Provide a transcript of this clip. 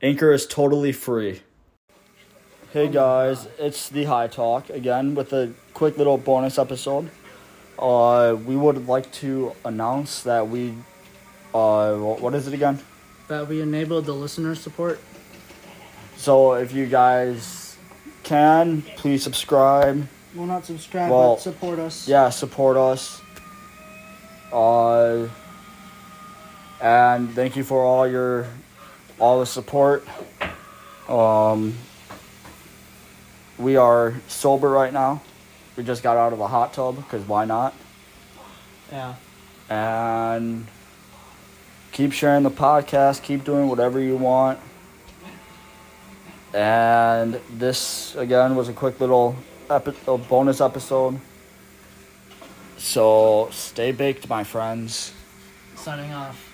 Anchor is totally free. Hey guys, it's the High Talk again with a quick little bonus episode. Uh, we would like to announce that we, uh, what is it again? That we enabled the listener support. So if you guys can, please subscribe. Well, not subscribe, Well, but support us. Yeah, support us. Uh, and thank you for all your, all the support. Um, we are sober right now. We just got out of the hot tub because why not? Yeah. And keep sharing the podcast. Keep doing whatever you want. And this again was a quick little epi- a bonus episode. So stay baked, my friends. Signing off.